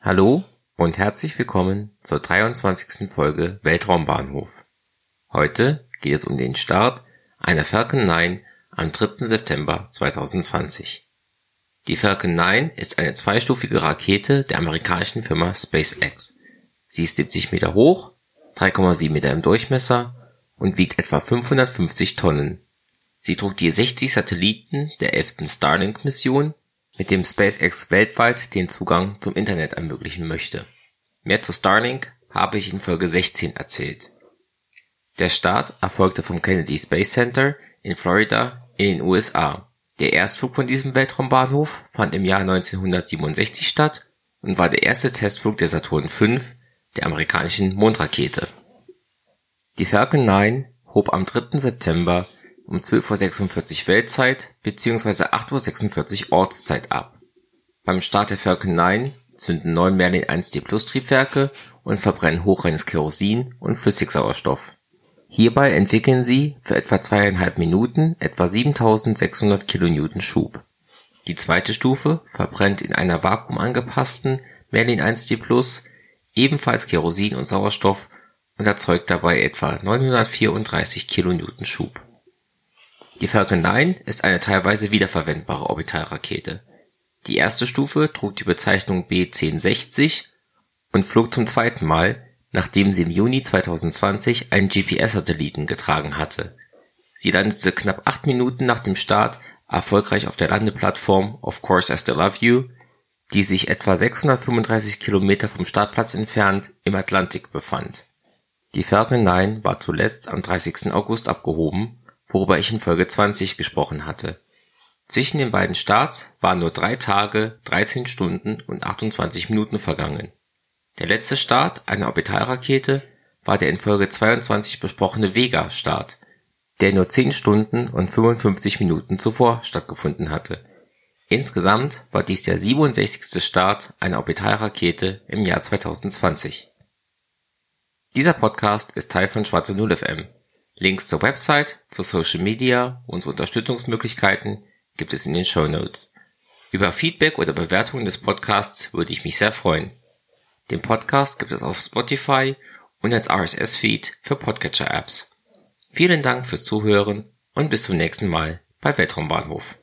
Hallo und herzlich willkommen zur 23. Folge Weltraumbahnhof. Heute geht es um den Start einer Falcon 9 am 3. September 2020. Die Falcon 9 ist eine zweistufige Rakete der amerikanischen Firma SpaceX. Sie ist 70 Meter hoch, 3,7 Meter im Durchmesser und wiegt etwa 550 Tonnen. Sie trug die 60 Satelliten der 11. Starlink-Mission mit dem SpaceX weltweit den Zugang zum Internet ermöglichen möchte. Mehr zu Starlink habe ich in Folge 16 erzählt. Der Start erfolgte vom Kennedy Space Center in Florida in den USA. Der Erstflug von diesem Weltraumbahnhof fand im Jahr 1967 statt und war der erste Testflug der Saturn V, der amerikanischen Mondrakete. Die Falcon 9 hob am 3. September um 12:46 Uhr Weltzeit bzw. 8:46 Uhr Ortszeit ab. Beim Start der Falcon 9 zünden neun Merlin 1D+ Triebwerke und verbrennen hochreines Kerosin und Flüssigsauerstoff. Hierbei entwickeln sie für etwa zweieinhalb Minuten etwa 7600 kN Schub. Die zweite Stufe verbrennt in einer vakuumangepassten Merlin 1D+ ebenfalls Kerosin und Sauerstoff und erzeugt dabei etwa 934 kN Schub die Falcon 9 ist eine teilweise wiederverwendbare Orbitalrakete. Die erste Stufe trug die Bezeichnung B-1060 und flog zum zweiten Mal, nachdem sie im Juni 2020 einen GPS-Satelliten getragen hatte. Sie landete knapp acht Minuten nach dem Start erfolgreich auf der Landeplattform Of Course I Still Love You, die sich etwa 635 Kilometer vom Startplatz entfernt im Atlantik befand. Die Falcon 9 war zuletzt am 30. August abgehoben worüber ich in Folge 20 gesprochen hatte. Zwischen den beiden Starts waren nur drei Tage, 13 Stunden und 28 Minuten vergangen. Der letzte Start einer Orbitalrakete war der in Folge 22 besprochene Vega-Start, der nur 10 Stunden und 55 Minuten zuvor stattgefunden hatte. Insgesamt war dies der 67. Start einer Orbitalrakete im Jahr 2020. Dieser Podcast ist Teil von Schwarze Null FM Links zur Website, zu Social Media und zu Unterstützungsmöglichkeiten gibt es in den Show Notes. Über Feedback oder Bewertungen des Podcasts würde ich mich sehr freuen. Den Podcast gibt es auf Spotify und als RSS-Feed für Podcatcher-Apps. Vielen Dank fürs Zuhören und bis zum nächsten Mal bei Weltraumbahnhof.